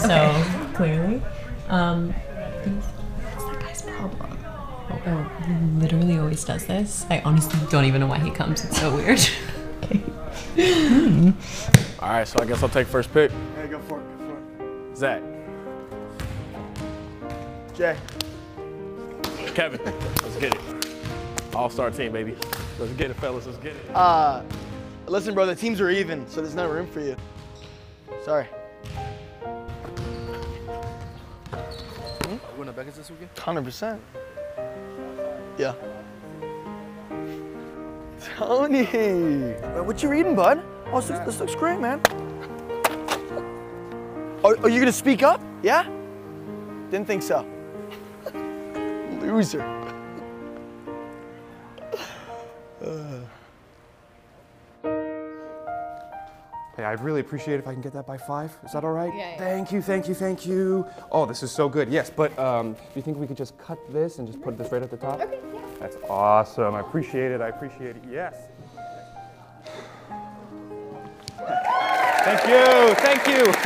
so clearly. Um, what's that guy's problem? Oh, oh, he literally always does this. I honestly don't even know why he comes. It's so weird. All right, so I guess I'll take first pick. Yeah, go for it. Go for it. Zach, it. Jay. Kevin, let's get it. All-star team, baby. Let's get it, fellas. Let's get it. Uh, listen, bro. The teams are even, so there's no room for you. Sorry. You going to Beckett's this weekend? Hundred percent. Yeah. Tony, Uh, what you reading, bud? Oh, this looks, this looks great, man. Are, are you gonna speak up? Yeah? Didn't think so. Loser. Hey, I'd really appreciate it if I can get that by five. Is that all right? Yeah, yeah. Thank you, thank you, thank you. Oh, this is so good. Yes, but um, do you think we could just cut this and just put this right at the top? Okay, yeah. That's awesome. I appreciate it. I appreciate it. Yes. Thank you. Thank you.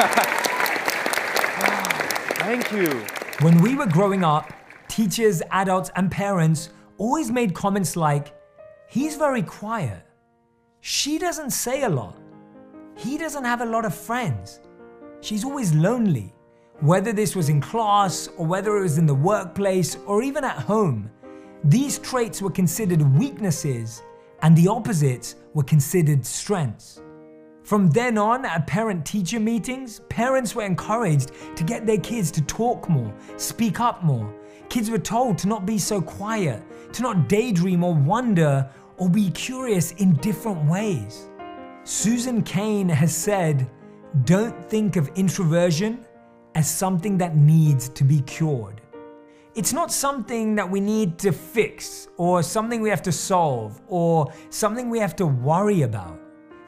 thank you. When we were growing up, teachers, adults, and parents always made comments like, he's very quiet. She doesn't say a lot. He doesn't have a lot of friends. She's always lonely. Whether this was in class or whether it was in the workplace or even at home, these traits were considered weaknesses and the opposites were considered strengths. From then on, at parent teacher meetings, parents were encouraged to get their kids to talk more, speak up more. Kids were told to not be so quiet, to not daydream or wonder or be curious in different ways. Susan Cain has said, Don't think of introversion as something that needs to be cured. It's not something that we need to fix or something we have to solve or something we have to worry about.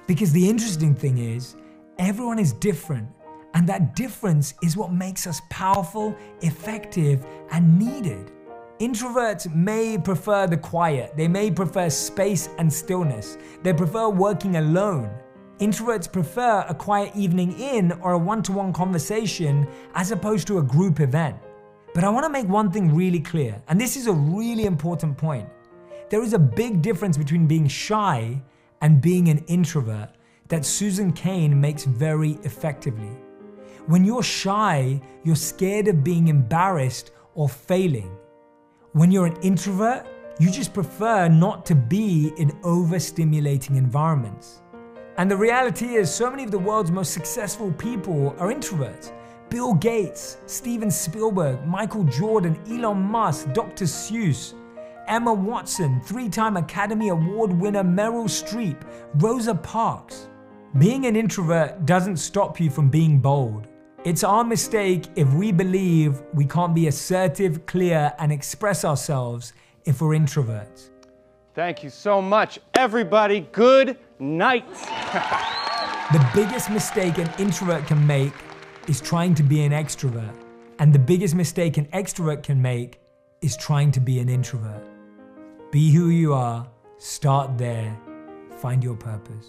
Because the interesting thing is, everyone is different, and that difference is what makes us powerful, effective, and needed. Introverts may prefer the quiet, they may prefer space and stillness, they prefer working alone. Introverts prefer a quiet evening in or a one to one conversation as opposed to a group event. But I want to make one thing really clear, and this is a really important point. There is a big difference between being shy and being an introvert that Susan Cain makes very effectively. When you're shy, you're scared of being embarrassed or failing. When you're an introvert, you just prefer not to be in overstimulating environments. And the reality is, so many of the world's most successful people are introverts. Bill Gates, Steven Spielberg, Michael Jordan, Elon Musk, Dr. Seuss, Emma Watson, three time Academy Award winner Meryl Streep, Rosa Parks. Being an introvert doesn't stop you from being bold. It's our mistake if we believe we can't be assertive, clear, and express ourselves if we're introverts. Thank you so much, everybody. Good night. The biggest mistake an introvert can make is trying to be an extrovert. And the biggest mistake an extrovert can make is trying to be an introvert. Be who you are, start there, find your purpose.